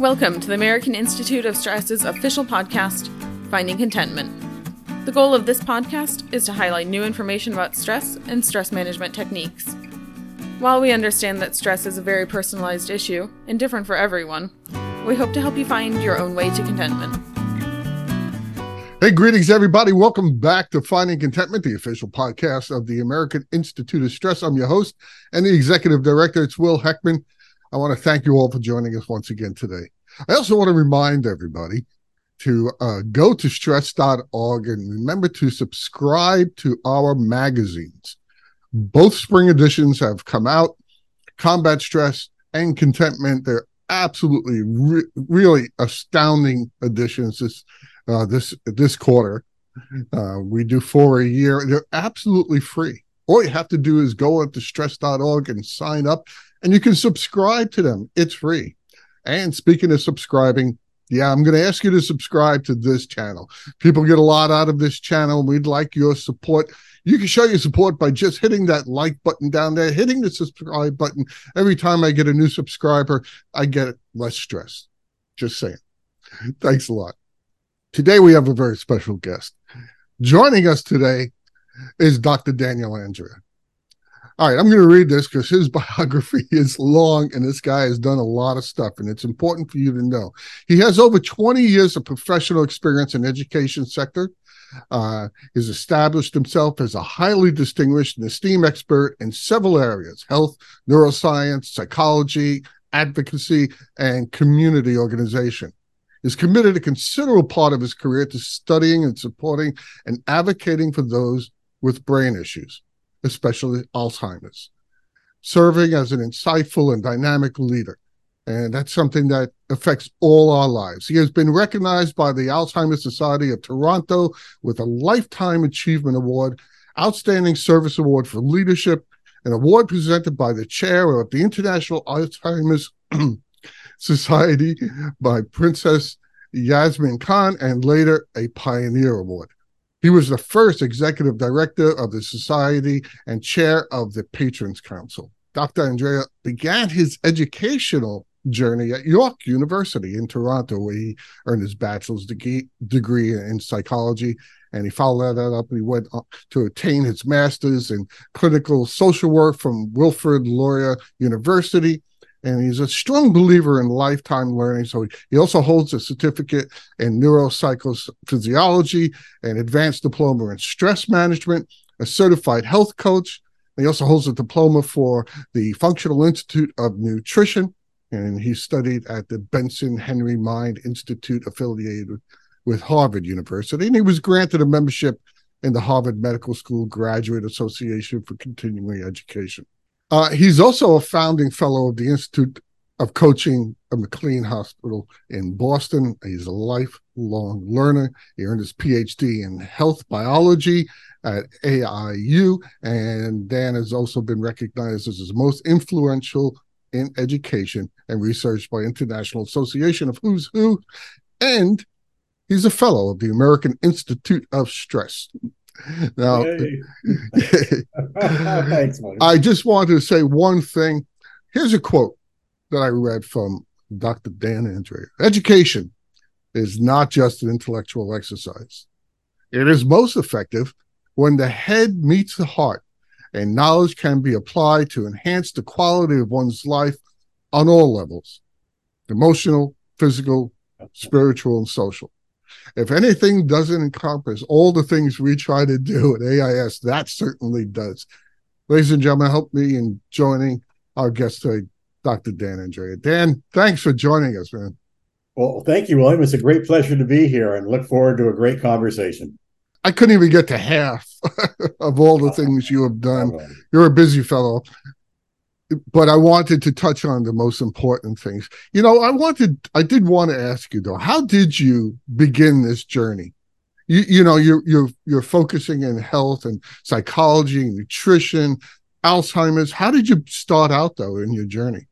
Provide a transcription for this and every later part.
Welcome to the American Institute of Stress's official podcast, Finding Contentment. The goal of this podcast is to highlight new information about stress and stress management techniques. While we understand that stress is a very personalized issue and different for everyone, we hope to help you find your own way to contentment. Hey, greetings, everybody. Welcome back to Finding Contentment, the official podcast of the American Institute of Stress. I'm your host and the executive director. It's Will Heckman. I want to thank you all for joining us once again today. I also want to remind everybody to uh, go to stress.org and remember to subscribe to our magazines. Both spring editions have come out Combat Stress and Contentment. They're absolutely re- really astounding editions. This uh, this this quarter. Uh, we do four a year. They're absolutely free. All you have to do is go up to stress.org and sign up, and you can subscribe to them. It's free. And speaking of subscribing, yeah, I'm going to ask you to subscribe to this channel. People get a lot out of this channel. We'd like your support. You can show your support by just hitting that like button down there, hitting the subscribe button. Every time I get a new subscriber, I get less stress. Just saying. Thanks a lot. Today we have a very special guest. Joining us today is Dr. Daniel Andreae. All right, I'm going to read this because his biography is long and this guy has done a lot of stuff and it's important for you to know. He has over 20 years of professional experience in education sector. Uh, he's established himself as a highly distinguished and esteemed expert in several areas health, neuroscience, psychology, advocacy, and community organization is committed a considerable part of his career to studying and supporting and advocating for those with brain issues, especially Alzheimer's, serving as an insightful and dynamic leader. And that's something that affects all our lives. He has been recognized by the Alzheimer's Society of Toronto with a Lifetime Achievement Award, Outstanding Service Award for Leadership, an award presented by the chair of the International Alzheimer's Society by Princess Yasmin Khan, and later a Pioneer Award. He was the first executive director of the society and chair of the Patrons Council. Dr. Andreae began his educational journey at York University in Toronto, where he earned his bachelor's degree, degree in psychology. And he followed that up and he went to attain his master's in clinical social work from Wilfrid Laurier University and he's a strong believer in lifetime learning. So he also holds a certificate in neuropsychophysiology, an advanced diploma in stress management, a certified health coach. He also holds a diploma for the Functional Institute of Nutrition, and he studied at the Benson Henry Mind Institute affiliated with Harvard University. And he was granted a membership in the Harvard Medical School Graduate Association for Continuing Education. Uh, he's also a founding fellow of the Institute of Coaching of McLean Hospital in Boston. He's a lifelong learner. He earned his PhD in health biology at AIU, and Dan has also been recognized as his most influential in education and research by International Association of Who's Who, and he's a fellow of the American Institute of Stress. Now, Thanks, I just wanted to say one thing. Here's a quote that I read from Dr. Dan Andreae. Education is not just an intellectual exercise. It is most effective when the head meets the heart and knowledge can be applied to enhance the quality of one's life on all levels emotional, physical, spiritual, and social. If anything doesn't encompass all the things we try to do at AIS, that certainly does. Ladies and gentlemen, help me in joining our guest today, Dr. Dan Andreae. Dan, thanks for joining us, man. Well, thank you, William. It's a great pleasure to be here and look forward to a great conversation. I couldn't even get to half of all the oh, things you have done. You're a busy fellow but I wanted to touch on the most important things. You know, I wanted, I did want to ask you though, how did you begin this journey? You, you know, you're you're you're focusing in health and psychology, and nutrition, Alzheimer's. How did you start out though in your journey?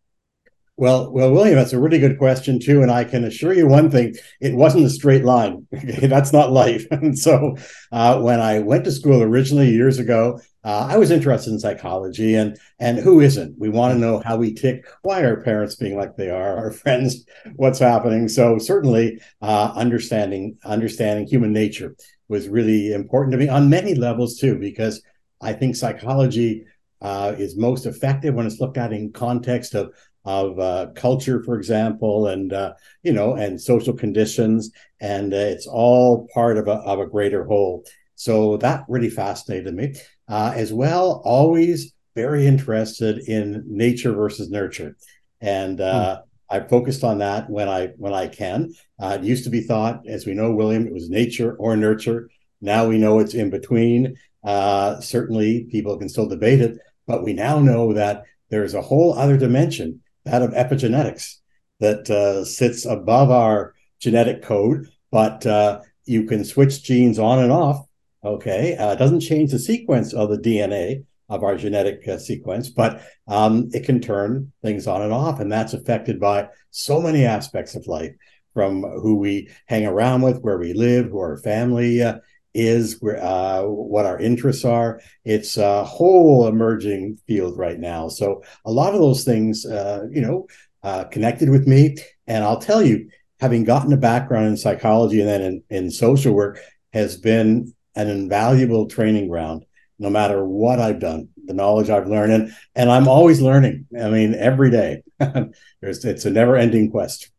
Well, well, William, that's a really good question too, and I can assure you one thing: it wasn't a straight line. that's not life. and so, uh, when I went to school originally years ago, uh, I was interested in psychology, and and who isn't? We want to know how we tick. Why are parents being like they are? Our friends, what's happening? So certainly, uh, understanding understanding human nature was really important to me on many levels too, because I think psychology uh, is most effective when it's looked at in context of of uh, culture, for example, and uh, you know, and social conditions, and uh, it's all part of a of a greater whole. So that really fascinated me uh, as well. Always very interested in nature versus nurture, and uh, mm. I focused on that when I when I can. Uh, it used to be thought, as we know, William, it was nature or nurture. Now we know it's in between. Uh, certainly, people can still debate it, but we now know that there's a whole other dimension, that of epigenetics, that uh, sits above our genetic code. But uh, you can switch genes on and off Okay, uh, it doesn't change the sequence of the DNA of our genetic uh, sequence, but um, it can turn things on and off, and that's affected by so many aspects of life, from who we hang around with, where we live, who our family uh, is, where, uh, what our interests are. It's a whole emerging field right now. So a lot of those things, uh, you know, uh, connected with me, and I'll tell you, having gotten a background in psychology and then in, in social work has been an invaluable training ground no matter what I've done, the knowledge I've learned, and and I'm always learning. I mean, every day. It's a never ending quest.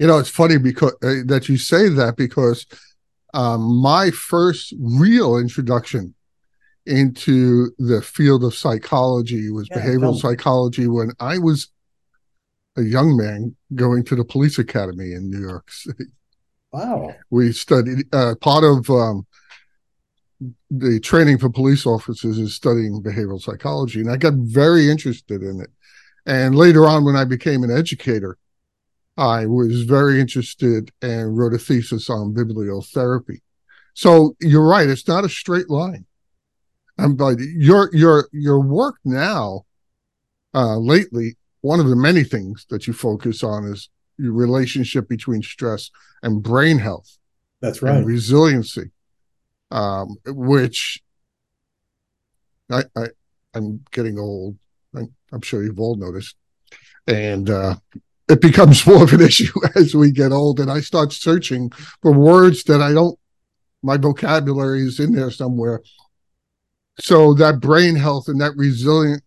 You know, it's funny because uh, that you say that because um, my first real introduction into the field of psychology was yeah, behavioral psychology when I was a young man going to the police academy in New York City. Wow. We studied uh, part of um, the training for police officers is studying behavioral psychology, and I got very interested in it. And later on, when I became an educator, I was very interested and wrote a thesis on bibliotherapy. So you're right; it's not a straight line. And but your your your work now, uh, lately, one of the many things that you focus on is your relationship between stress and brain health. That's right. resiliency um, which I, I I'm getting old. I, am sure you've all noticed, and uh, it becomes more of an issue as we get old. And I start searching for words that I don't. My vocabulary is in there somewhere. So that brain health and that resiliency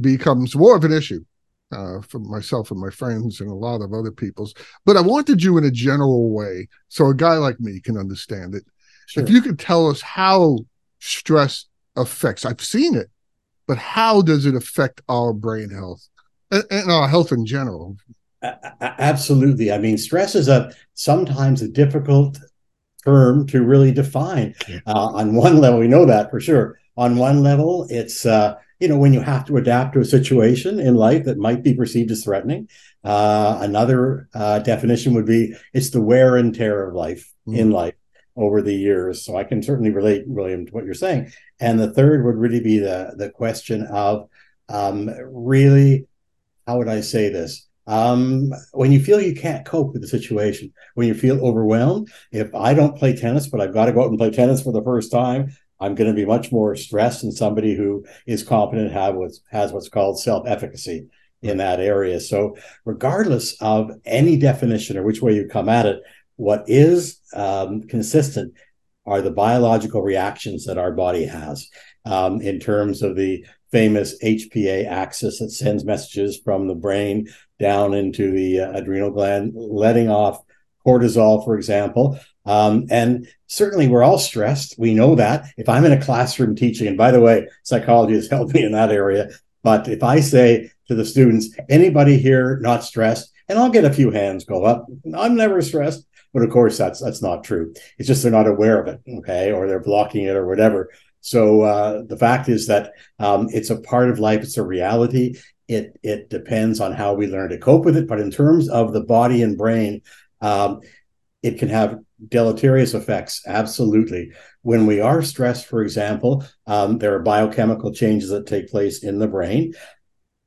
becomes more of an issue uh, for myself and my friends and a lot of other people's. But I wanted you in a general way, so a guy like me can understand it. Sure. If you could tell us how stress affects, I've seen it, but how does it affect our brain health and, and our health in general? Absolutely. I mean, stress is a sometimes a difficult term to really define. Uh, on one level, we know that for sure. On one level, it's uh, you know when you have to adapt to a situation in life that might be perceived as threatening. Uh, another uh, definition would be it's the wear and tear of life mm-hmm. in life over the years. So I can certainly relate, William, to what you're saying. And the third would really be the the question of um, really, how would I say this? Um, when you feel you can't cope with the situation, when you feel overwhelmed, if I don't play tennis, but I've got to go out and play tennis for the first time, I'm going to be much more stressed than somebody who is competent, have what's, has what's called self efficacy in that area. So, regardless of any definition or which way you come at it, what is um, consistent are the biological reactions that our body has um, in terms of the famous HPA axis that sends messages from the brain down into the uh, adrenal gland, letting off cortisol, for example. Um, and certainly we're all stressed. We know that. If I'm in a classroom teaching, and by the way, psychology has helped me in that area. But if I say to the students, anybody here not stressed, and I'll get a few hands go up, I'm never stressed. But of course, that's that's not true. It's just they're not aware of it, okay, or they're blocking it or whatever. So uh, the fact is that um, it's a part of life. It's a reality. It it depends on how we learn to cope with it. But in terms of the body and brain, um, it can have deleterious effects. Absolutely. When we are stressed, for example, um, there are biochemical changes that take place in the brain.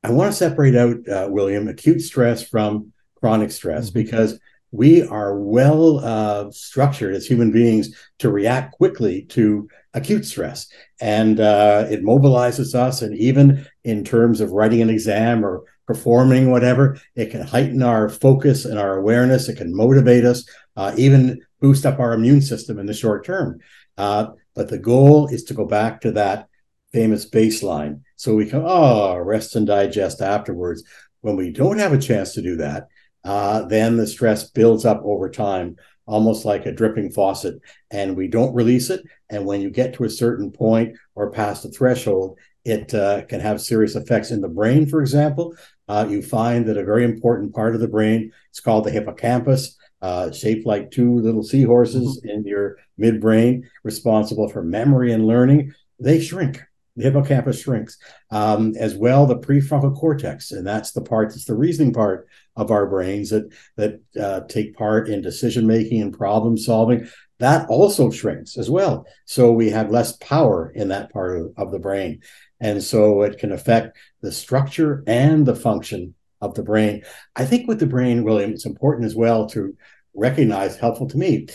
I want to separate out, uh, William, acute stress from chronic stress mm-hmm. because we are well uh, structured as human beings to react quickly to acute stress. And uh, it mobilizes us. And even in terms of writing an exam or performing whatever, it can heighten our focus and our awareness. It can motivate us, uh, even boost up our immune system in the short term. Uh, but the goal is to go back to that famous baseline so we can, oh, rest and digest afterwards. When we don't have a chance to do that, uh, then the stress builds up over time almost like a dripping faucet, and we don't release it. And when you get to a certain point or past a threshold, it uh, can have serious effects in the brain, for example. Uh, you find that a very important part of the brain, it's called the hippocampus, uh, shaped like two little seahorses mm-hmm. in your midbrain, responsible for memory and learning. They shrink the hippocampus shrinks um, as well the prefrontal cortex. And that's the part that's the reasoning part of our brains that that uh, take part in decision making and problem solving. That also shrinks as well. So we have less power in that part of, of the brain. And so it can affect the structure and the function of the brain. I think with the brain william it's important as well to recognize helpful to me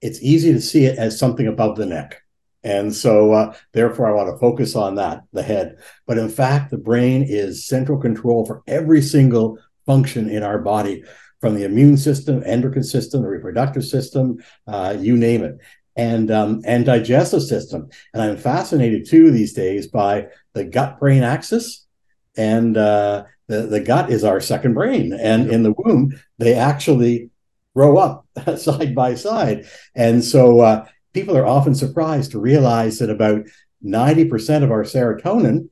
it's easy to see it as something above the neck and so, uh, therefore, I want to focus on that, the head. But in fact, the brain is central control for every single function in our body, from the immune system, endocrine system, the reproductive system, uh, you name it, and um, and digestive system. And I'm fascinated too these days by the gut-brain axis, and uh, the the gut is our second brain, and in the womb they actually grow up side by side, and so uh, people are often surprised to realize that about 90% of our serotonin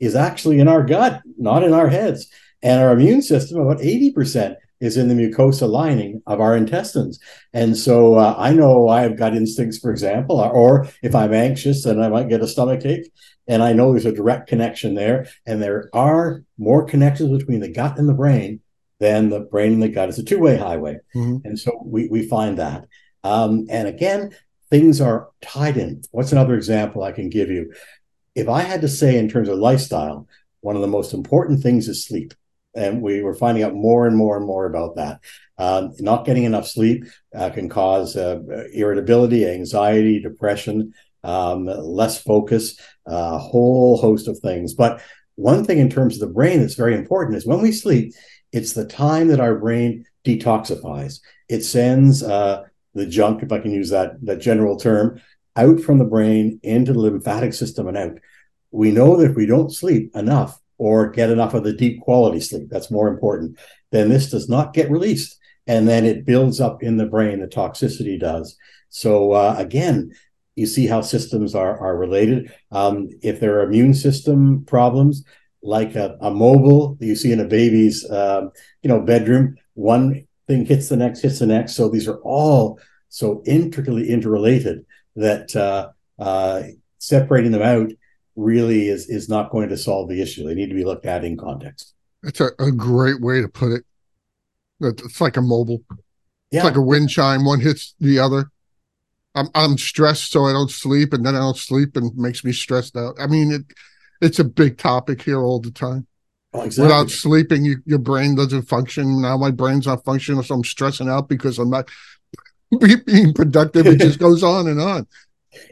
is actually in our gut, not in our heads. And our immune system, about 80%, is in the mucosa lining of our intestines. And so uh, I know I've got instincts, for example, or if I'm anxious, then I might get a stomach ache. And I know there's a direct connection there. And there are more connections between the gut and the brain than the brain and the gut. It's a two way highway. Mm-hmm. And so we, we find that. Um, and again, things are tied in. What's another example I can give you? If I had to say, in terms of lifestyle, one of the most important things is sleep. And we were finding out more and more and more about that. Um, not getting enough sleep uh, can cause uh, irritability, anxiety, depression, um, less focus, a whole host of things. But one thing in terms of the brain that's very important is when we sleep, it's the time that our brain detoxifies. It sends uh, the junk, if I can use that that general term, out from the brain into the lymphatic system and out. We know that if we don't sleep enough or get enough of the deep quality sleep, that's more important, then this does not get released. And then it builds up in the brain, the toxicity does. So uh, again, you see how systems are, are related. Um, if there are immune system problems, like a, a mobile you see in a baby's uh, you know bedroom, one thing hits the next, hits the next. So these are all so intricately interrelated that uh, uh, separating them out really is is not going to solve the issue. They need to be looked at in context. That's a, a great way to put it. It's like a mobile. Yeah. It's like a wind chime. One hits the other. I'm I'm stressed, so I don't sleep, and then I don't sleep, and makes me stressed out. I mean, it it's a big topic here all the time. Oh, exactly. Without sleeping, you, your brain doesn't function. Now my brain's not functioning, so I'm stressing out because I'm not being productive. It just goes on and on.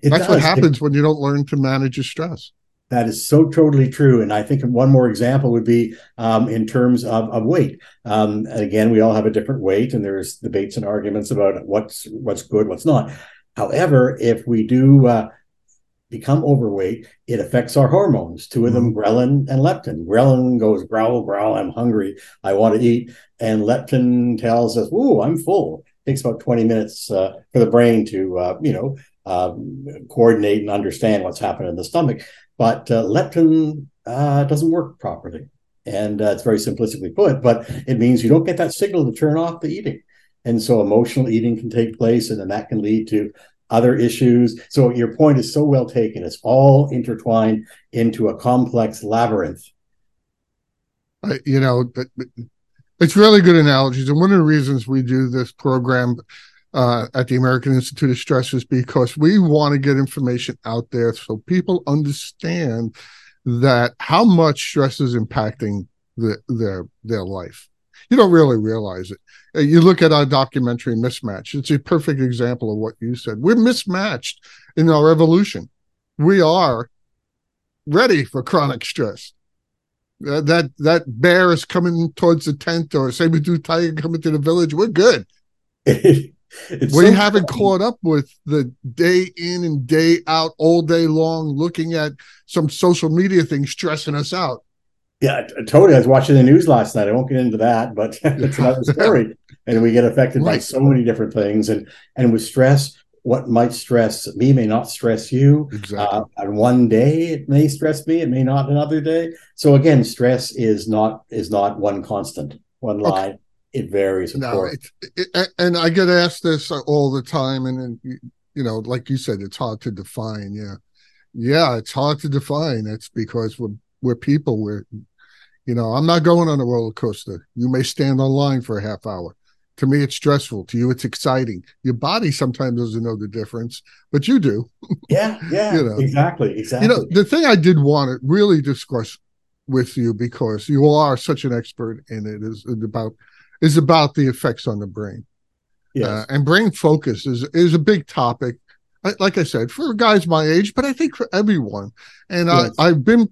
It That's does. what happens it, when you don't learn to manage your stress. That is so totally true. And I think one more example would be um, in terms of, of weight. Um, again, we all have a different weight, and there's debates and arguments about what's what's good, what's not. However, if we do uh, become overweight, it affects our hormones, two of them, mm-hmm. ghrelin and leptin. Ghrelin goes growl, growl, I'm hungry, I want to eat. And leptin tells us, ooh, I'm full. It takes about 20 minutes uh, for the brain to, uh, you know, um, coordinate and understand what's happening in the stomach. But uh, leptin uh, doesn't work properly. And uh, it's very simplistically put, but it means you don't get that signal to turn off the eating. And so emotional eating can take place, and then that can lead to other issues. So your point is so well taken. It's all intertwined into a complex labyrinth. You know, it's really good analogies. And one of the reasons we do this program uh, at the American Institute of Stress is because we want to get information out there so people understand that how much stress is impacting the, their their life you don't really realize it. Uh, you look at our documentary Mismatch, it's a perfect example of what you said. We're mismatched in our evolution. we are ready for chronic stress. Uh, that that bear is coming towards the tent or saber-tooth tiger coming to the village. We're good. we so haven't funny. caught up with the day in and day out, all day long, looking at some social media thing stressing us out. Yeah, totally. I was watching the news last night. I won't get into that, but it's another story. and we get affected right. by so many different things. And and with stress, what might stress me may not stress you. Exactly. Uh, and one day it may stress me, it may not another day. So again, stress is not is not one constant, one line. Okay. It varies. no, it, it, and I get asked this all the time, and, and you know, like you said, it's hard to define. Yeah, yeah, it's hard to define. It's because we're we're people. We're, you know, I'm not going on a roller coaster. You may stand on line for a half hour. To me, it's stressful. To you, it's exciting. Your body sometimes doesn't know the difference, but you do. Yeah, yeah, you know, exactly, exactly. You know, the thing I did want to really discuss with you because you are such an expert in it is about is about the effects on the brain. Yes. Uh, and brain focus is is a big topic. like I said, for guys my age, but I think for everyone. And yes. I, I've been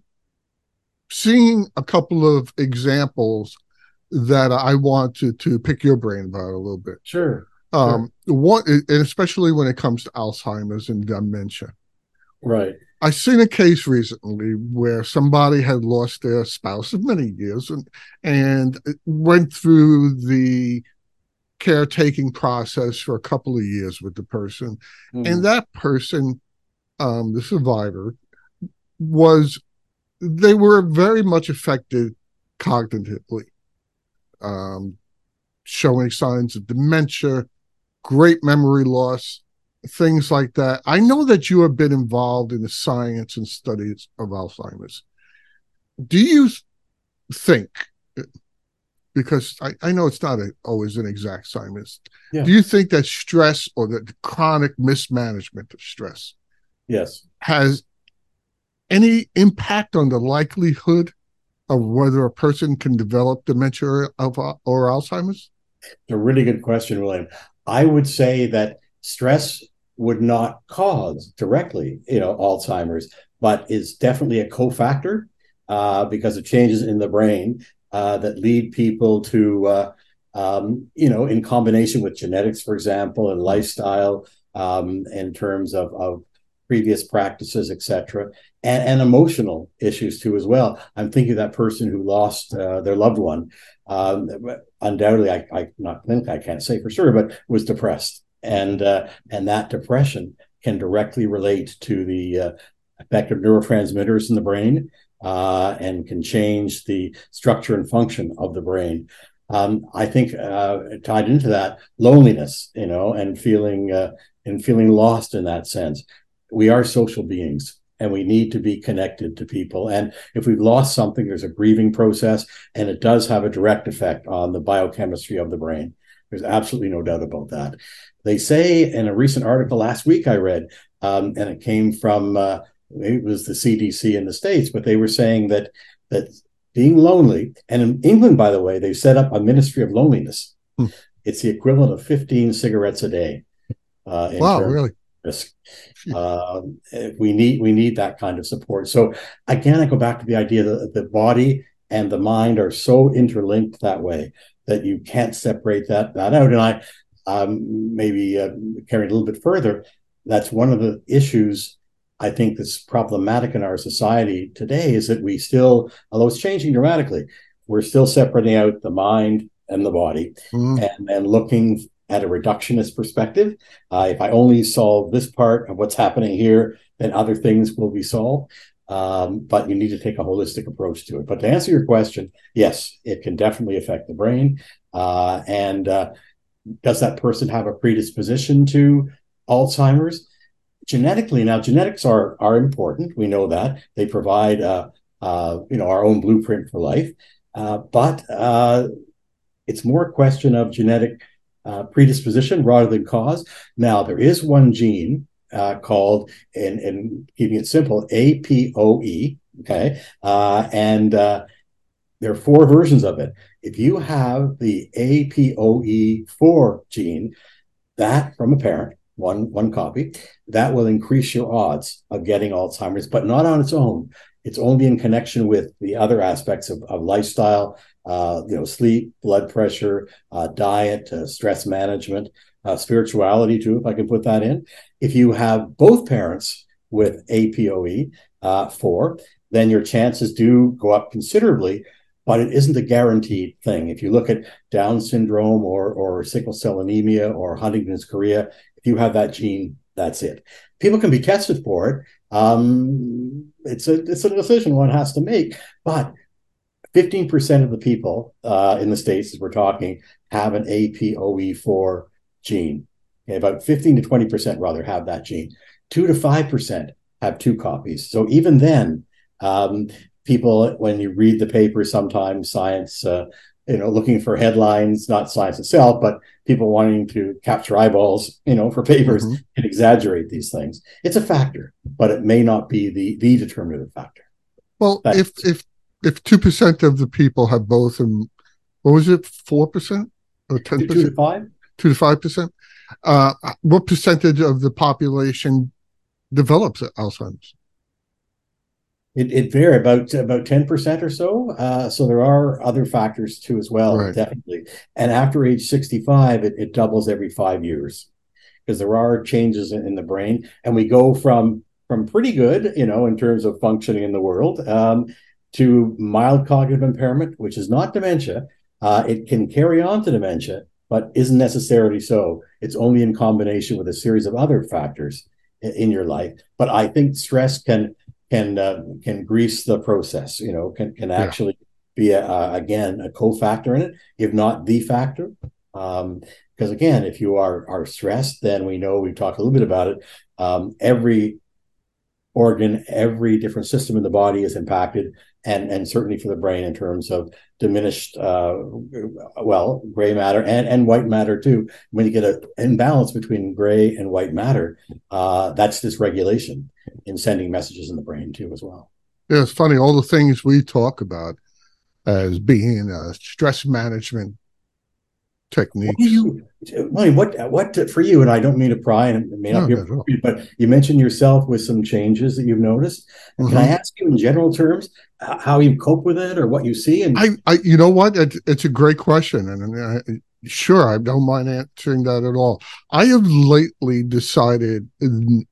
seeing a couple of examples that I want to to pick your brain about a little bit. Sure. Um, sure. one, and especially when it comes to Alzheimer's and dementia. Right. I seen a case recently where somebody had lost their spouse of many years and and went through the caretaking process for a couple of years with the person, mm-hmm. and that person, um, the survivor, was they were very much affected cognitively um, showing signs of dementia, great memory loss, things like that. I know that you have been involved in the science and studies of Alzheimer's. Do you think, because I, I know it's not a, always an exact science, yeah. do you think that stress or the chronic mismanagement of stress yes has any impact on the likelihood of whether a person can develop dementia or, or Alzheimer's? It's a really good question, William. I would say that stress would not cause directly, you know, Alzheimer's, but is definitely a cofactor uh, because of changes in the brain uh, that lead people to, uh, um, you know, in combination with genetics, for example, and lifestyle, um, in terms of, of previous practices, etc., and, and, emotional issues too as well. I'm thinking of that person who lost uh, their loved one. Um, undoubtedly, I, I not think I can't say for sure, but was depressed, and uh, and that depression can directly relate to the uh, effect of neurotransmitters in the brain uh, and can change the structure and function of the brain. Um, I think uh, tied into that loneliness, you know, and feeling uh, and feeling lost in that sense we are social beings and we need to be connected to people. And if we've lost something, there's a grieving process, and it does have a direct effect on the biochemistry of the brain. There's absolutely no doubt about that. They say in a recent article last week I read, um, and it came from uh, it was the CDC in the states, but they were saying that that being lonely, and in England, by the way, they've set up a ministry of loneliness. Hmm. It's the equivalent of 15 cigarettes a day. Uh, wow, really? Risk. Uh, we need we need that kind of support. So again, I go back to the idea that the body and the mind are so interlinked that way that you can't separate that that out. And I um, maybe uh, carry it a little bit further. That's one of the issues I think that's problematic in our society today is that we still, although it's changing dramatically, we're still separating out the mind and the body mm. and, and looking at a reductionist perspective. Uh, if I only solve this part of what's happening here, then other things will be solved. Um, but you need to take a holistic approach to it. But to answer your question, yes, it can definitely affect the brain. Uh, and uh, does that person have a predisposition to Alzheimer's? Genetically, now genetics are are important. We know that they provide uh, uh, you know our own blueprint for life, uh, but it's more a question of genetic uh, predisposition rather than cause. Now, there is one gene uh, called, and, and keeping it simple, APOE. Okay. Uh, and uh, there are four versions of it. If you have the APOE4 gene, that from a parent, one one copy, that will increase your odds of getting Alzheimer's, but not on its own. It's only in connection with the other aspects of, of lifestyle, uh, you know, sleep, blood pressure, uh, diet, uh, stress management, uh, spirituality too, if I can put that in. If you have both parents with APOE uh, four, then your chances do go up considerably but it isn't a guaranteed thing. If you look at Down syndrome or or sickle cell anemia or Huntington's chorea, if you have that gene, that's it. People can be tested for it. Um, it's a it's a decision one has to make, but 15% of the people uh, in the states, as we're talking, have an APOE4 gene. Okay, about 15 to 20% rather have that gene. Two to five percent have two copies. So even then, um, people when you read the paper sometimes science uh, you know looking for headlines not science itself but people wanting to capture eyeballs you know for papers mm-hmm. and exaggerate these things it's a factor but it may not be the the determinative factor well if if if 2% of the people have both and what was it 4% or 10% 2 to 5 2 to 5% uh, what percentage of the population develops alzheimer's it, it vary about about 10% or so. Uh, so there are other factors too as well, right. definitely. And after age 65, it, it doubles every five years because there are changes in, in, the brain. And we go from from pretty good, you know, in terms of functioning in the world, um, to mild cognitive impairment, which is not dementia. Uh, it can carry on to dementia, but isn't necessarily so. It's only in combination with a series of other factors in, in your life. But I think stress can can uh, can grease the process. You know, can can actually yeah. be a, uh, again a cofactor in it, if not the factor. Um, because again, if you are are stressed, then we know we've talked a little bit about it. Um, every organ, every different system in the body is impacted, and and certainly for the brain in terms of diminished, uh, well, gray matter and and white matter too. When you get an imbalance between gray and white matter, uh, that's dysregulation in sending messages in the brain too as well. Yeah, it's funny. All the things we talk about as being a stress management techniques. What you, what what for you? And I don't mean to pry, and it may not no, be but you mentioned yourself with some changes that you've noticed. Mm-hmm. Can I mm-hmm. ask you in general terms how you cope with it, or what you see? And I, I you know what, it, it's a great question, and I, sure, I don't mind answering that at all. I have lately decided,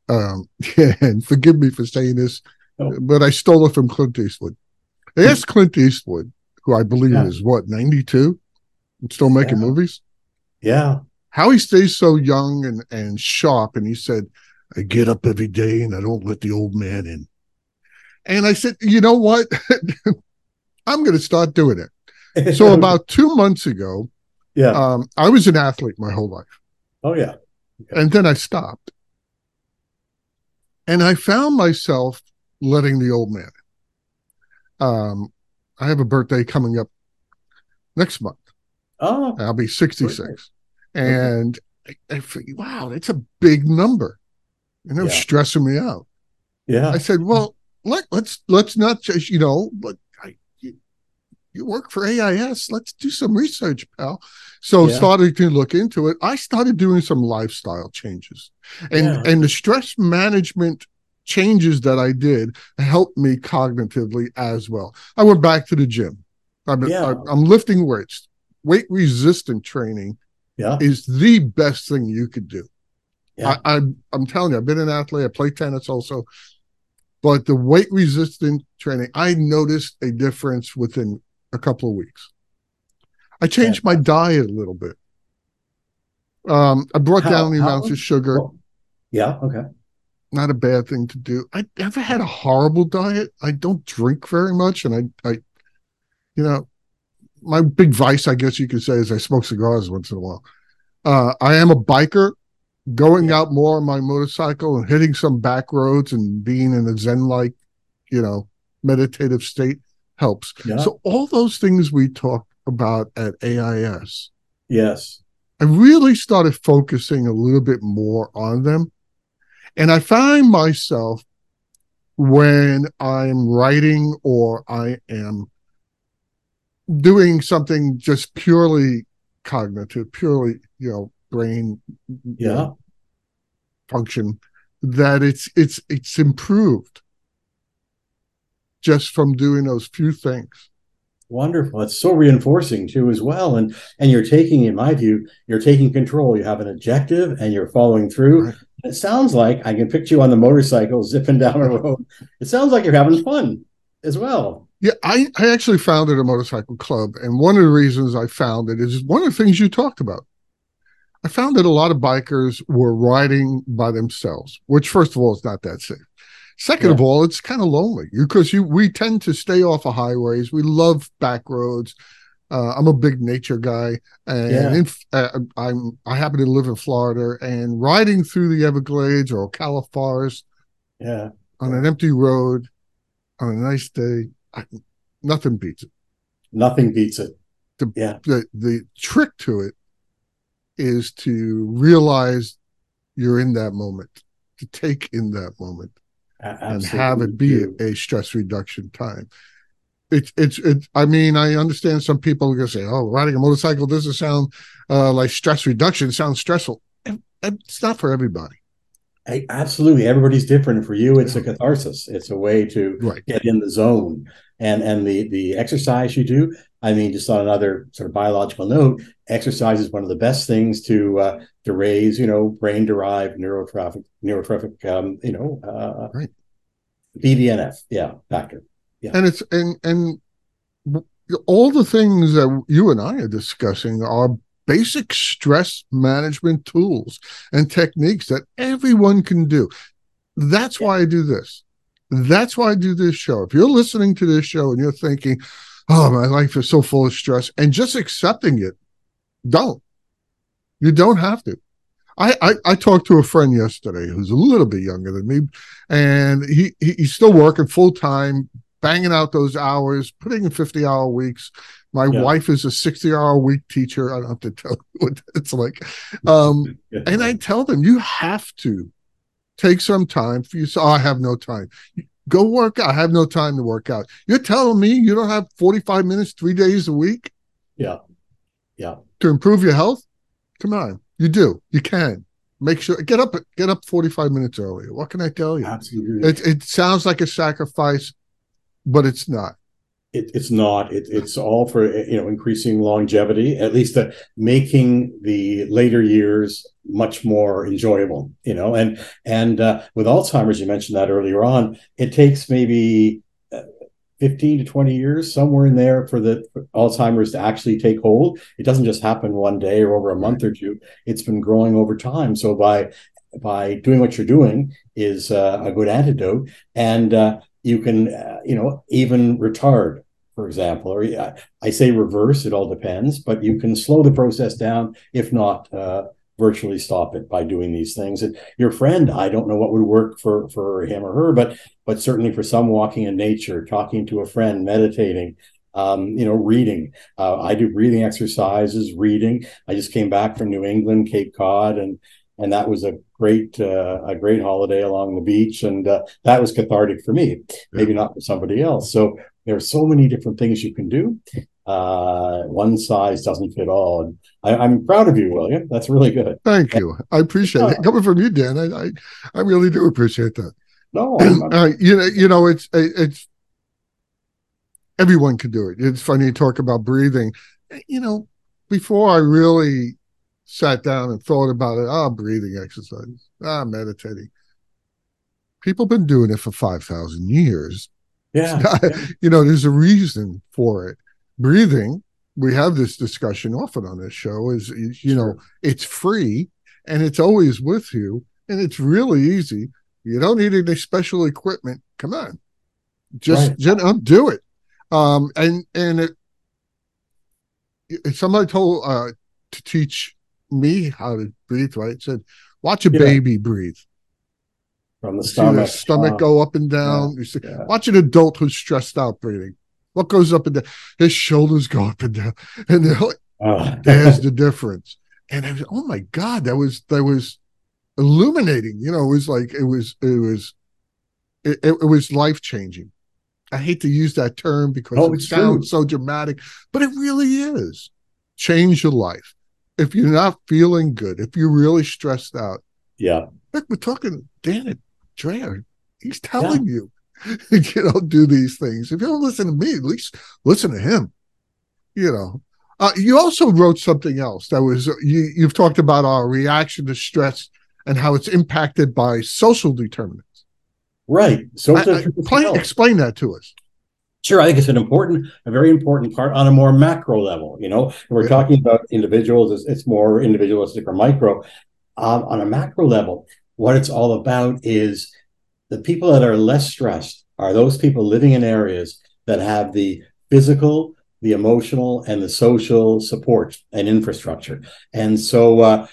um, and forgive me for saying this, oh. but I stole it from Clint Eastwood. I asked Clint Eastwood, who I believe yeah. is what ninety two still making yeah. movies. Yeah. How he stays so young and, and sharp. And he said, I get up every day and I don't let the old man in. And I said, you know what? I'm going to start doing it. So about two months ago, yeah, um, I was an athlete my whole life. Oh yeah. Okay. And then I stopped. And I found myself letting the old man. In. Um, I have a birthday coming up next month. Oh, I'll be 66. And I, I figured, wow, that's a big number. And it was yeah. stressing me out. Yeah. I said, well, let, let's, let's not just, you know, but I, you, you work for AIS. Let's do some research, pal. So yeah. started to look into it. I started doing some lifestyle changes and, yeah. and the stress management changes that I did helped me cognitively as well. I went back to the gym. I'm, yeah. I'm lifting weights weight resistant training yeah. is the best thing you could do. Yeah. I, I'm I'm telling you, I've been an athlete. I play tennis also, but the weight resistant training, I noticed a difference within a couple of weeks. I changed yeah. my diet a little bit. Um, I brought how, down the amounts of sugar. Well, yeah. Okay. Not a bad thing to do. I never had a horrible diet. I don't drink very much, and I, I, you know, my big vice, I guess you could say, is I smoke cigars once in a while. Uh, I am a biker. Going out more on my motorcycle and hitting some back roads and being in a zen-like, you know, meditative state helps. Yeah. So all those things we talk about at AIS. Yes. I really started focusing a little bit more on them. And I find myself when I'm writing or I am doing something just purely cognitive, purely, you know, brain. Yeah. function that it's it's it's improved just from doing those few things wonderful it's so reinforcing too as well and and you're taking in my view you're taking control you have an objective and you're following through right. it sounds like i can picture you on the motorcycle zipping down a road it sounds like you're having fun as well yeah i i actually founded a motorcycle club and one of the reasons i found it is one of the things you talked about I found that a lot of bikers were riding by themselves, which first of all is not that safe. Second yeah. of all, it's kind of lonely because you we tend to stay off of highways. We love back roads. Uh, I'm a big nature guy, and yeah. in, uh, I'm I happen to live in Florida, and riding through the Everglades or Ocala Forest, yeah, on an empty road, on a nice day, I, nothing beats it. Nothing beats it. The, yeah. the the trick to it is to realize you're in that moment, to take in that moment, Absolutely. and have it be a stress reduction time. It's it's it. I mean, I understand some people are gonna say, "Oh, riding a motorcycle doesn't sound uh, like stress reduction. It sounds stressful." It's not for everybody. Absolutely, everybody's different. For you, it's a catharsis. It's a way to right. get in the zone. And and the the exercise you do, I mean, just on another sort of biological note, exercise is one of the best things to uh, to raise, you know, brain derived neurotrophic neurotrophic, um, you know, uh, right. BDNF, yeah, factor, yeah, and it's and and all the things that you and I are discussing are basic stress management tools and techniques that everyone can do. That's yeah. why I do this. That's why I do this show. If you're listening to this show and you're thinking, oh, my life is so full of stress, and just accepting it, don't. You don't have to. I, I, I talked to a friend yesterday who's a little bit younger than me, and he, he he's still working full time, banging out those hours, putting in 50 hour weeks. My yeah. wife is a 60 hour week teacher. I don't have to tell you what it's like. Um, and I tell them, you have to take some time for you. So, oh, I have no time. Go work out. I have no time to work out. You're telling me you don't have 45 minutes three days a week? Yeah. Yeah. To improve your health? Come on. You do. You can. Make sure get up get up 45 minutes earlier. What can I tell you? Absolutely. It it sounds like a sacrifice, but it's not. It, it's not. It, it's all for you know increasing longevity, at least uh, making the later years much more enjoyable. You know, and and uh, with Alzheimer's, you mentioned that earlier on. It takes maybe uh, 15 to 20 years somewhere in there for the for alzheimer's to actually take hold it doesn't just happen one day or over a month or two it's been growing over time so by by doing what you're doing is uh, a good antidote and uh, you can uh, you know even retard for example or uh, i say reverse it all depends but you can slow the process down if not uh, virtually stop it by doing these things and your friend i don't know what would work for for him or her but but certainly for some walking in nature talking to a friend meditating um, you know, reading. Uh, I do breathing exercises, reading. I just came back from New England, Cape Cod, and and that was a great uh, a great holiday along the beach, and uh, that was cathartic for me. Maybe not for somebody else. So there are so many different things you can do. Uh, one size doesn't fit all, and I, am proud of you, William. That's really good. Thank you. I appreciate it coming from you, Dan. I I, I really do appreciate that. No. Uh, you know, you know, it's it's everyone can do it. It's funny you talk about breathing. You know, before I really sat down and thought about it. Ah, breathing exercises. Ah, meditating. People been doing it for 5,000 years. Yeah, not, yeah. You know, there's a reason for it. Breathing, we have this discussion often on this show, is, you sure. know, it's free and it's always with you and it's really easy. You don't need any special equipment. Come on. Just, right. just do it. Um, and, and it, somebody told uh, to teach me how to breathe right. said, watch a yeah. baby breathe. From the stomach. See stomach uh, go up and down. Yeah, you see, yeah. watch an adult who's stressed out breathing. What goes up and down? His shoulders go up and down. And they're like, uh. there's the difference. And I was, oh my God, that was that was illuminating. You know, it was like it was it was it, it, it was life changing. I hate to use that term because oh, it sounds true. so dramatic, but it really is. Change your life if you're not feeling good, if you're really stressed out, yeah, Look, we're talking Dan and Drea. He's telling yeah. you, you know, do these things. If you don't listen to me, at least listen to him. You know. Uh, you also wrote something else that was you, you've talked about our reaction to stress and how it's impacted by social determinants. Right. So explain that to us. Sure, I think it's an important, a very important part on a more macro level. You know, we're talking about individuals; it's, it's more individualistic or micro. Um, on a macro level, what it's all about is the people that are less stressed are those people living in areas that have the physical, the emotional, and the social support and infrastructure. And so, uh,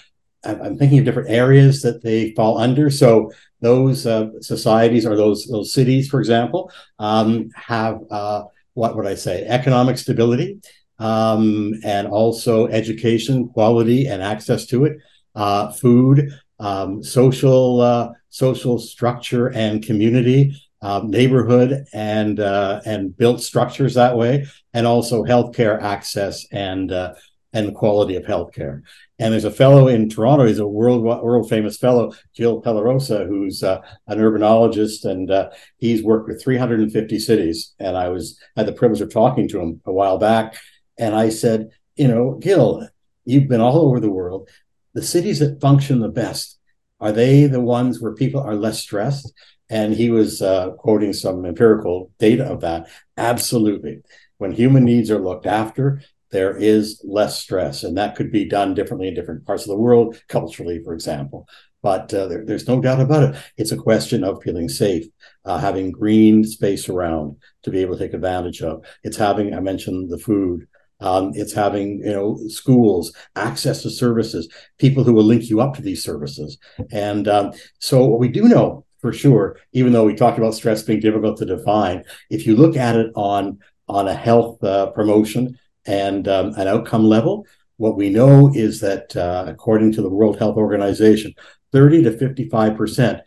I'm thinking of different areas that they fall under. So those uh, societies or those those cities, for example, um, have uh, what would I say? Economic stability, um, and also education, quality, and access to it, uh, food, um, social uh, social structure and community. Um, neighborhood and uh, and built structures that way, and also healthcare access and uh, and quality of healthcare. And there's a fellow in Toronto, he's a world world famous fellow, Gil Penalosa, who's uh, an urbanologist, and uh, he's worked with 350 cities. And I was had the privilege of talking to him a while back, and I said, you know, Gil, you've been all over the world. The cities that function the best are they the ones where people are less stressed? And he was uh, quoting some empirical data of that. Absolutely. When human needs are looked after, there is less stress, and that could be done differently in different parts of the world, culturally, for example. But uh, there, there's no doubt about it. It's a question of feeling safe, uh, having green space around to be able to take advantage of. It's having, I mentioned the food. Um, it's having, you know, schools, access to services, people who will link you up to these services. And um, so, what we do know for sure, even though we talked about stress being difficult to define, if you look at it on on a health uh, promotion and um, an outcome level. What we know is that, uh, according to the World Health Organization, 30 to 55%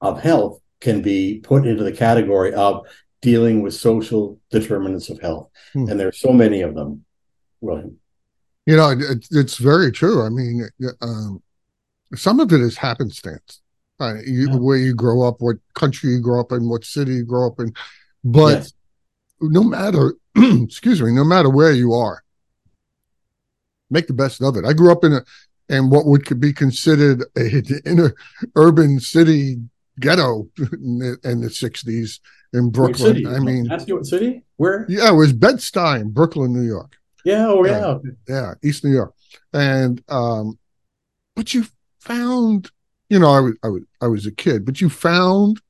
of health can be put into the category of dealing with social determinants of health. Hmm. And there are so many of them, William. You know, it, it's very true. I mean, um, some of it is happenstance. Uh, you, yeah. Where you grow up, what country you grow up in, what city you grow up in. But yes. no matter excuse me, no matter where you are, make the best of it. I grew up in a and what would be considered a inner urban city ghetto in the, in the 60s in Brooklyn. I mean, that's what city? Where? Yeah, it was Bed-Stuy, Brooklyn, New York. Yeah, oh yeah. Uh, yeah, East New York. And um but you found, you know, I was I was I was a kid, but you found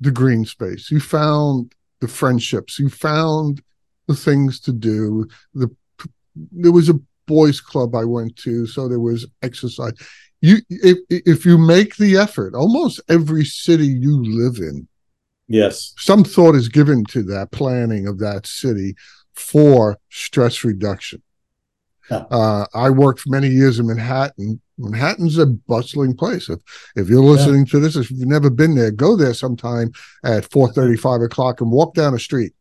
the green space. You found the friendships. You found the things to do. The there was a boys club I went to, so there was exercise. You if if you make the effort, almost every city you live in, yes, some thought is given to that planning of that city for stress reduction. Uh, I worked for many years in Manhattan. Manhattan's a bustling place. If if you're listening yeah. to this, if you've never been there, go there sometime at four thirty, five o'clock, and walk down the street.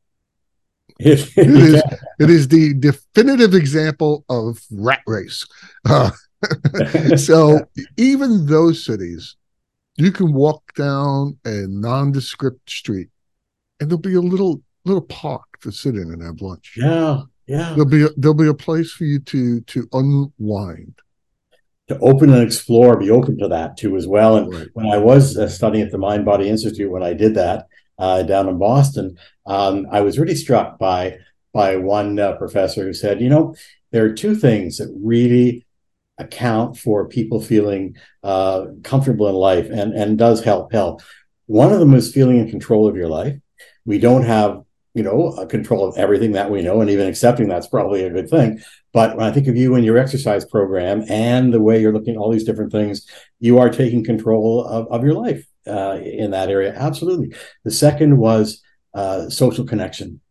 it is it is the definitive example of rat race. Uh, so even those cities, you can walk down a nondescript street, and there'll be a little little park to sit in and have lunch. Yeah, yeah. There'll be a, there'll be a place for you to to unwind. To open and explore, be open to that too as well. And right. when I was uh, studying at the Mind Body Institute, when I did that uh, down in Boston, um, I was really struck by by one uh, professor who said, you know, there are two things that really account for people feeling uh, comfortable in life and and does help help. One of them is feeling in control of your life. We don't have you know, control of everything that we know, and even accepting that's probably a good thing. But when I think of you and your exercise program and the way you're looking at all these different things, you are taking control of, of your life uh, in that area. Absolutely. The second was uh, social connection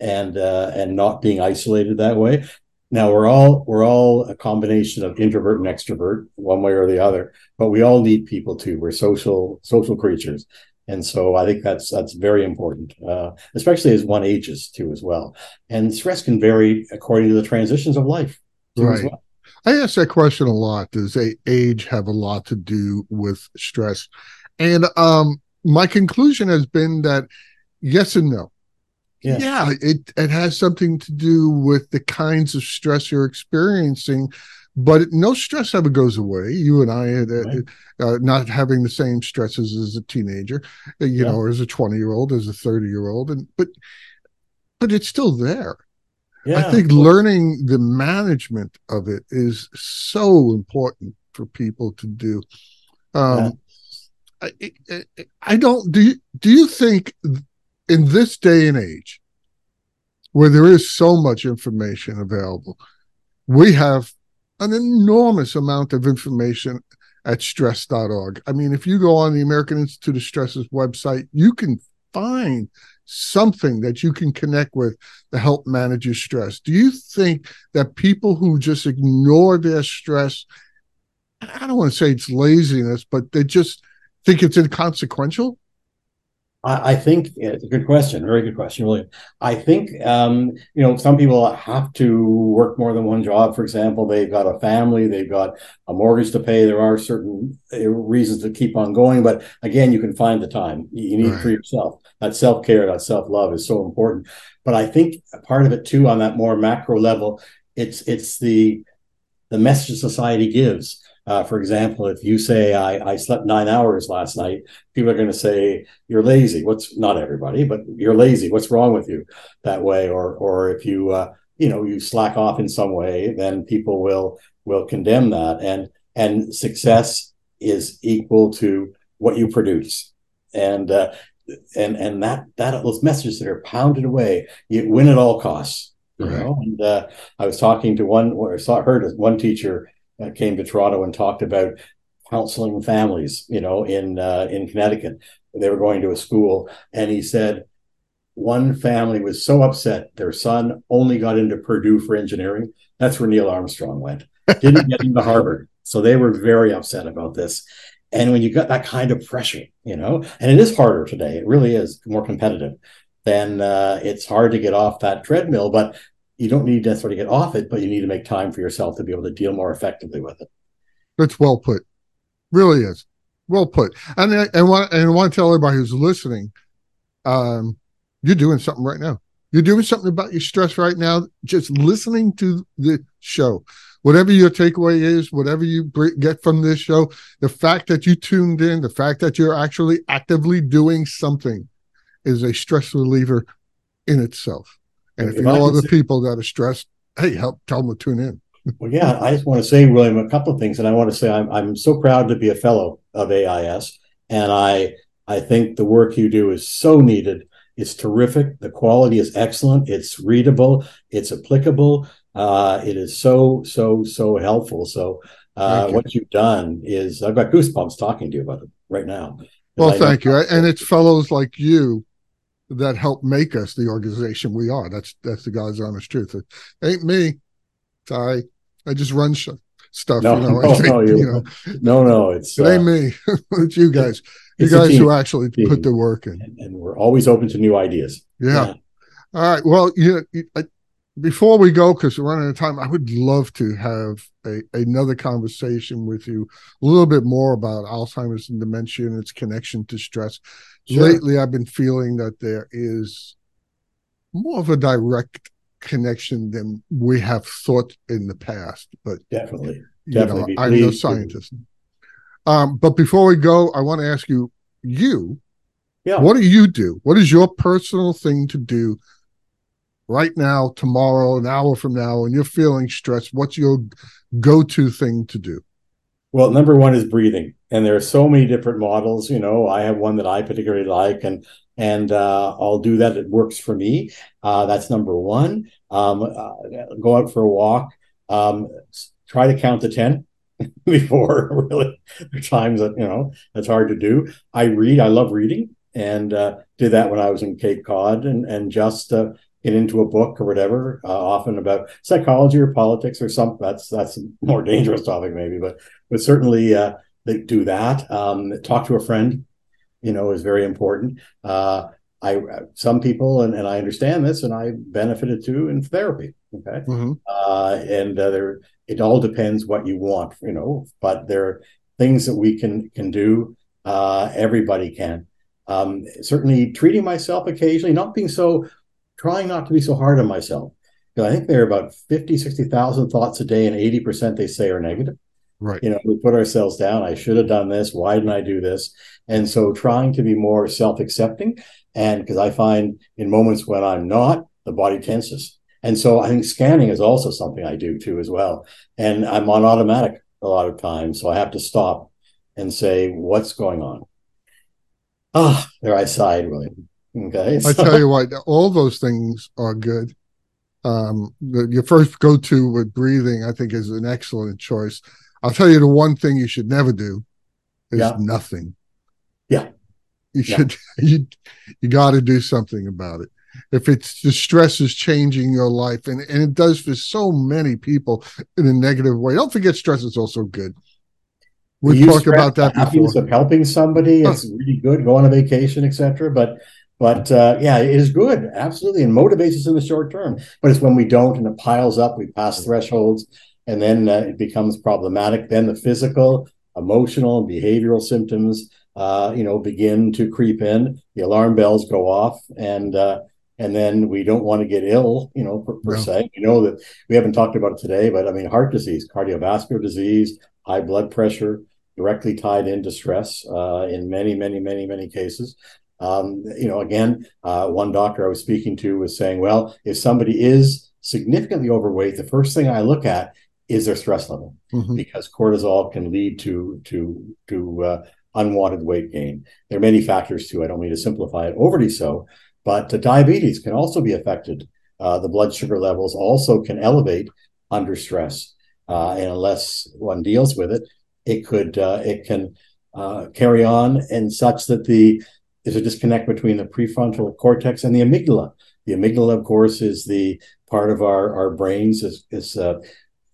and uh, and not being isolated that way. Now we're all we're all a combination of introvert and extrovert, one way or the other, but we all need people too. We're social social creatures, and so I think that's that's very important, uh, especially as one ages too as well. And stress can vary according to the transitions of life. Right. Well. I ask that question a lot. Does a age have a lot to do with stress? And um, my conclusion has been that yes and no. Yeah. yeah, it it has something to do with the kinds of stress you're experiencing, but no stress ever goes away. You and I, uh, right. uh, not having the same stresses as a teenager, uh, you yeah. know, or as a twenty year old, as a thirty year old, and but but it's still there. Yeah, I think learning the management of it is so important for people to do. Um, yeah. I, I, I don't do. You, do you think in this day and age, where there is so much information available, we have an enormous amount of information at stress.org. I mean, if you go on the American Institute of Stress's website, you can find something that you can connect with to help manage your stress. Do you think that people who just ignore their stress, I don't want to say it's laziness, but they just think it's inconsequential? I, think it's a good question, very good question, really. I think um, you know some people have to work more than one job. For example, they've got a family, they've got a mortgage to pay. There are certain uh, reasons to keep on going, but again, you can find the time you need right. for yourself. That self care, that self love is so important. But I think part of it too, on that more macro level, it's it's the the message society gives. Uh, for example, if you say I, I slept nine hours last night, people are going to say you're lazy. What's not everybody, but you're lazy. What's wrong with you that way? Or or if you uh, you know you slack off in some way, then people will will condemn that. And and success is equal to what you produce. And uh, and and that that those messages that are pounded away, you win at all costs. You right. know, and uh, I was talking to one, or saw heard one teacher uh, came to Toronto and talked about counseling families, you know, in uh, in Connecticut. They were going to a school, and he said one family was so upset their son only got into Purdue for engineering. That's where Neil Armstrong went. Didn't get into Harvard, so they were very upset about this. And when you got that kind of pressure, you know, and it is harder today. It really is more competitive. Then uh, it's hard to get off that treadmill. But you don't need necessarily to get off it, but you need to make time for yourself to be able to deal more effectively with it. That's well put. Really is well put. And I, and want and want to tell everybody who's listening, um, you're doing something right now. You're doing something about your stress right now. Just listening to the show, whatever your takeaway is, whatever you get from this show, the fact that you tuned in, the fact that you're actually actively doing something, is a stress reliever in itself. And if, if you know other say, people that are stressed, hey, help tell them to tune in. well, yeah, I just want to say, William, a couple of things, and I want to say I'm I'm so proud to be a fellow of AIS, and I I think the work you do is so needed. It's terrific. The quality is excellent. It's readable. It's applicable. Uh, it is so so so helpful. So uh, you. what you've done is I've got goosebumps talking to you about it right now. Well, thank you, and it's fellows like you that helped make us the organization we are. That's that's the God's honest truth. It ain't me. Sorry, I just run sh- stuff. No, you know, no, think, no, you, know, no, no, it's it ain't uh, me. it's you guys. You guys who actually team. put the work in, and, and, we're always open to new ideas. Yeah. yeah. All right. Well, you, you I, before we go, because we're running out of time, I would love to have a, another conversation with you a little bit more about Alzheimer's and dementia and its connection to stress. Sure. Lately, I've been feeling that there is more of a direct connection than we have thought in the past. But definitely, definitely, know, I'm no scientist. Um, but before we go, I want to ask you, you, yeah. what do you do? What is your personal thing to do right now, tomorrow, an hour from now, and you're feeling stressed, what's your go to thing to do? Well, number one is breathing, and there are so many different models. You know, I have one that I particularly like, and and uh, I'll do that. It works for me. Uh, that's number one. Um, uh, go out for a walk. Um, try to count to ten before really. Times that you know that's hard to do. I read. I love reading, and uh, did that when I was in Cape Cod, and and just uh, get into a book or whatever, uh, often about psychology or politics or something. That's that's a more dangerous topic maybe, but but certainly uh, they do that. Um, talk to a friend, you know, is very important. Uh, I some people and, and I understand this, and I benefited too in therapy. Okay, mm-hmm. uh, and uh, there it all depends what you want, you know. But there are things that we can can do. Uh, everybody can. Um, certainly, treating myself occasionally, not being so, trying not to be so hard on myself. Because I think there are about 50, 60,000 thoughts a day, and 80% they say are negative. Right. You know, we put ourselves down. I should have done this. Why didn't I do this? And so trying to be more self accepting. And because I find in moments when I'm not, the body tenses. And so I think scanning is also something I do too, as well. And I'm on automatic a lot of times. So I have to stop and say, what's going on? Ah, oh, there I sighed, William. Okay. So. I tell you what, all those things are good. Um, the, your first go to with breathing, I think, is an excellent choice. I'll tell you the one thing you should never do is yeah. nothing. Yeah. You should yeah. you you got to do something about it. If it's the stress is changing your life, and, and it does for so many people in a negative way. Don't forget stress is also good. We talked about that happiness before. of helping somebody. It's really good. Go on a vacation, etc. But but uh, yeah, it is good, absolutely, and motivates us in the short term. But it's when we don't and it piles up, we pass thresholds, and then uh, it becomes problematic. Then the physical, emotional, and behavioral symptoms, uh, you know, begin to creep in. The alarm bells go off, and uh, and then we don't want to get ill, you know, per, per no. se. We know that we haven't talked about it today, but I mean, heart disease, cardiovascular disease, high blood pressure, directly tied into stress uh, in many, many, many, many cases. Um, you know, again, uh, one doctor I was speaking to was saying, well, if somebody is significantly overweight, the first thing I look at is their stress level mm-hmm. because cortisol can lead to to to uh, unwanted weight gain. There are many factors too. I don't mean to simplify it overly so, but diabetes can also be affected. Uh, the blood sugar levels also can elevate under stress, uh, and unless one deals with it, it could uh, it can uh, carry on and such that the there's a disconnect between the prefrontal cortex and the amygdala. The amygdala, of course, is the part of our, our brains is, is uh,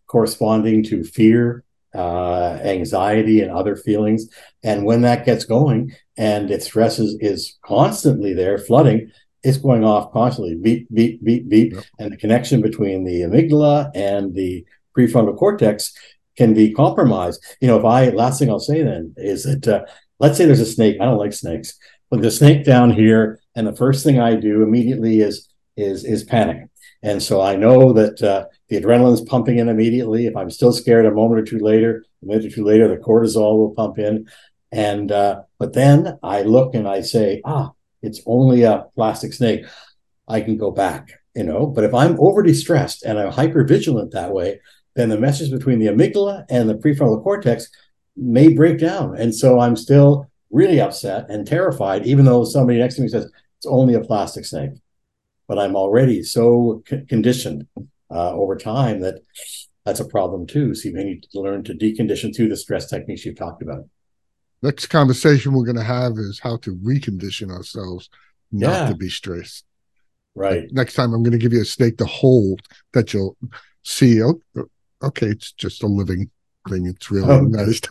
corresponding to fear, uh, anxiety, and other feelings. And when that gets going and if stress is, is constantly there, flooding, it's going off constantly, beep, beep, beep, beep. Yep. And the connection between the amygdala and the prefrontal cortex can be compromised. You know, if I, last thing I'll say then is that, uh, let's say there's a snake. I don't like snakes, but the snake down here. And the first thing I do immediately is, is, is panic. And so I know that uh, the adrenaline's pumping in immediately. If I'm still scared a moment or two later, a minute or two later, the cortisol will pump in. And uh, but then I look and I say, ah, it's only a plastic snake. I can go back, you know. But if I'm overly stressed and I'm hyper vigilant that way, then the message between the amygdala and the prefrontal cortex may break down. And so I'm still really upset and terrified, even though somebody next to me says it's only a plastic snake but I'm already so c- conditioned uh, over time that that's a problem too. So you may need to learn to decondition through the stress techniques you've talked about. Next conversation we're going to have is how to recondition ourselves not yeah. to be stressed. Right. Next time I'm going to give you a snake to hold that you'll see. Okay, it's just a living thing. It's really oh. nice.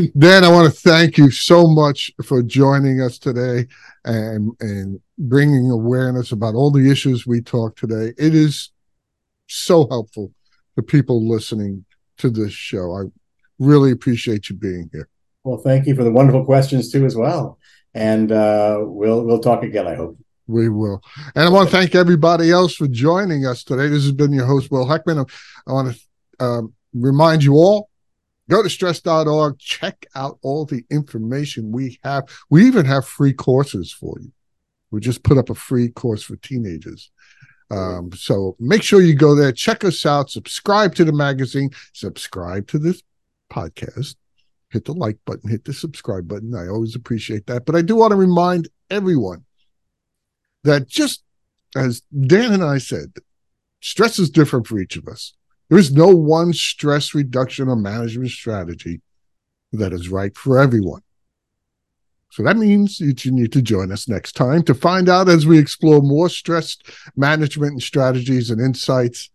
Dan, I want to thank you so much for joining us today and and bringing awareness about all the issues we talked today. It is so helpful to people listening to this show. I really appreciate you being here. Well, thank you for the wonderful questions too, as well. And uh, we'll we'll talk again. I hope. We will. And I want to thank everybody else for joining us today. This has been your host, Will Heckman. I want to um, remind you all go to stress.org, check out all the information we have. We even have free courses for you. We just put up a free course for teenagers. Um, so make sure you go there, check us out, subscribe to the magazine, subscribe to this podcast, hit the like button, hit the subscribe button. I always appreciate that. But I do want to remind everyone that just as Dan and I said, stress is different for each of us. There is no one stress reduction or management strategy that is right for everyone. So that means that you need to join us next time to find out as we explore more stress management and strategies and insights.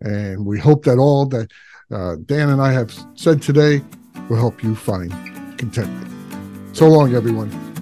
And we hope that all that uh, Dan and I have said today will help you find contentment. So long, everyone.